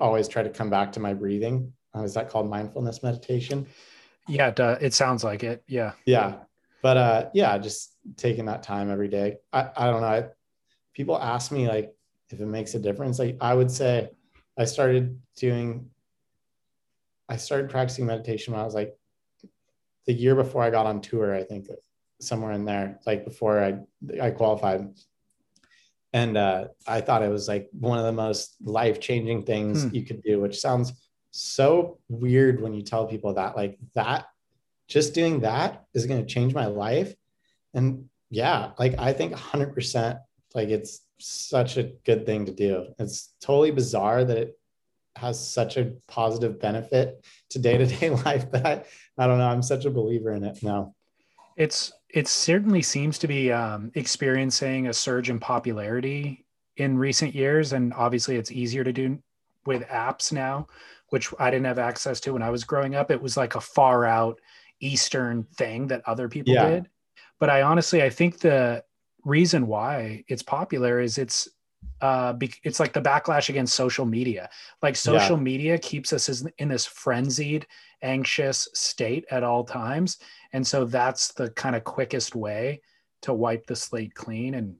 always try to come back to my breathing. Uh, is that called mindfulness meditation? Yeah, it, uh, it sounds like it. Yeah. Yeah. But uh, yeah, just taking that time every day. I, I don't know. I, people ask me like if it makes a difference. Like I would say I started doing, I started practicing meditation when I was like the year before I got on tour, I think somewhere in there, like before I, I qualified and uh, I thought it was like one of the most life changing things hmm. you could do, which sounds so weird when you tell people that. Like that, just doing that is going to change my life. And yeah, like I think 100%, like it's such a good thing to do. It's totally bizarre that it has such a positive benefit to day to day life that I, I don't know. I'm such a believer in it now. It's it certainly seems to be um, experiencing a surge in popularity in recent years, and obviously it's easier to do with apps now, which I didn't have access to when I was growing up. It was like a far out Eastern thing that other people yeah. did. But I honestly, I think the reason why it's popular is it's uh, it's like the backlash against social media. Like social yeah. media keeps us in this frenzied, anxious state at all times, and so that's the kind of quickest way to wipe the slate clean and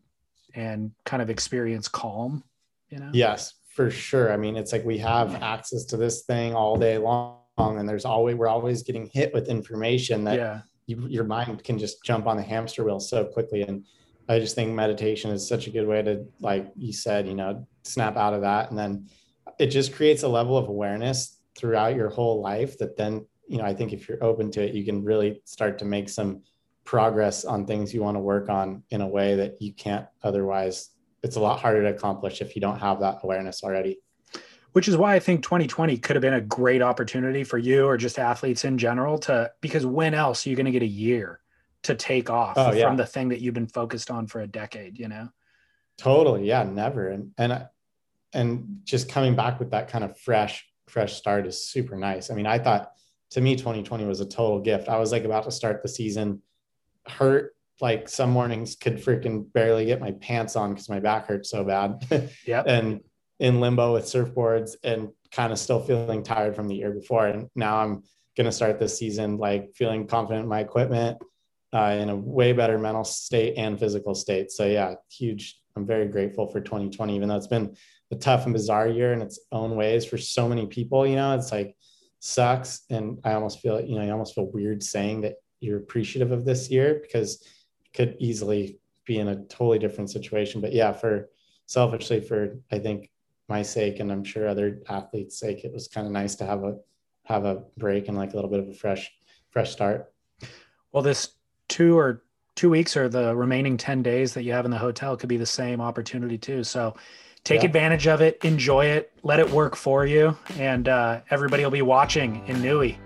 and kind of experience calm, you know? Yes, for sure. I mean, it's like we have access to this thing all day long, and there's always, we're always getting hit with information that Yeah. you, your mind can just jump on the hamster wheel so quickly. And I just think meditation is such a good way to, like you said, you know, snap out of that. And then it just creates a level of awareness throughout your whole life that then, you know, I think if you're open to it, you can really start to make some progress on things you want to work on in a way that you can't otherwise. It's a lot harder to accomplish if you don't have that awareness already. which is why I think 2020 could have been a great opportunity for you or just athletes in general to because when else are you going to get a year to take off Oh, yeah. from the thing that you've been focused on for a decade, you know? Totally. Yeah, never. And and and just coming back with that kind of fresh fresh start is super nice. I mean, I thought to me 2020 was a total gift. I was like about to start the season hurt like some mornings could freaking barely get my pants on because my back hurt so bad. yeah and in limbo with surfboards and kind of still feeling tired from the year before. And now I'm going to start this season like feeling confident in my equipment, uh, in a way better mental state and physical state. So yeah, huge. I'm very grateful for 2020, even though it's been a tough and bizarre year in its own ways for so many people. You know, it's like sucks, and I almost feel you know I almost feel weird saying that you're appreciative of this year because it could easily be in a totally different situation. But yeah, for selfishly, for I think my sake, and I'm sure other athletes' sake, it was kind of nice to have a have a break and like a little bit of a fresh fresh start. Well, this two or two weeks or the remaining 10 days that you have in the hotel could be the same opportunity too. So take Yeah. advantage of it, enjoy it, let it work for you. And uh, everybody will be watching in Nui.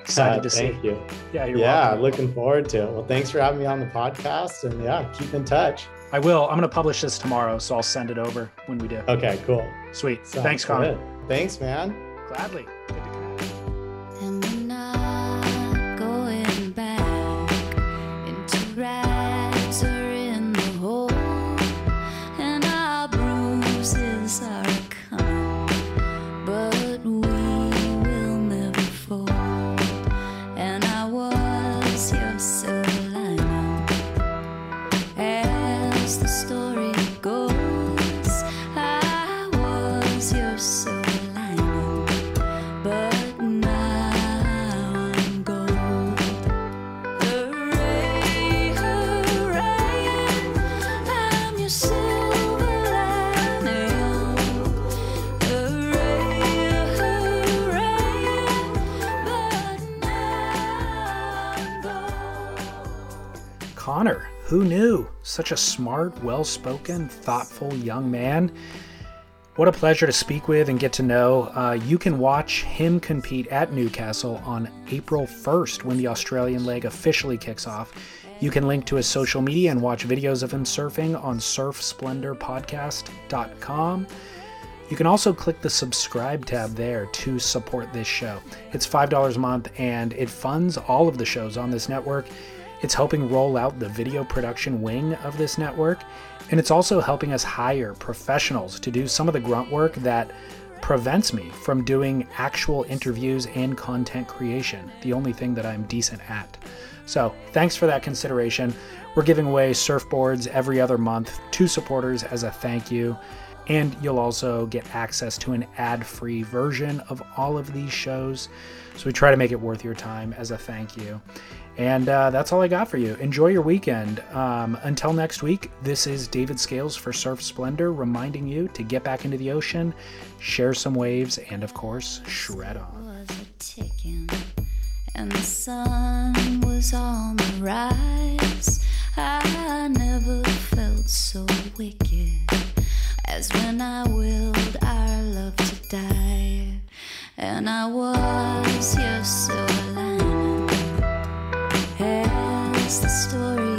Excited Uh, to see. thank you. Yeah, you're yeah, welcome. looking forward to it. Well, thanks for having me on the podcast, and yeah, keep in touch. I will. I'm going to publish this tomorrow, so I'll send it over when we do. Okay, cool. Sweet. Sounds Thanks, Conner. Thanks, man. Gladly. Who knew? Such a smart, well spoken, thoughtful young man. What a pleasure to speak with and get to know. Uh, you can watch him compete at Newcastle on April 1st when the Australian leg officially kicks off. You can link to his social media and watch videos of him surfing on surfsplendorpodcast.com. You can also click the subscribe tab there to support this show. It's $5 a month and it funds all of the shows on this network. It's helping roll out the video production wing of this network, and it's also helping us hire professionals to do some of the grunt work that prevents me from doing actual interviews and content creation, the only thing that I'm decent at. So, thanks for that consideration. We're giving away surfboards every other month to supporters as a thank you. And you'll also get access to an ad free version of all of these shows. So we try to make it worth your time as a thank you. And uh, that's all I got for you. Enjoy your weekend. Um, until next week, this is David Scales for Surf Splendor reminding you to get back into the ocean, share some waves, and of course, shred on. and the sun was on the rise. I never felt so wicked as when I willed our love to die, and I was your silver the story.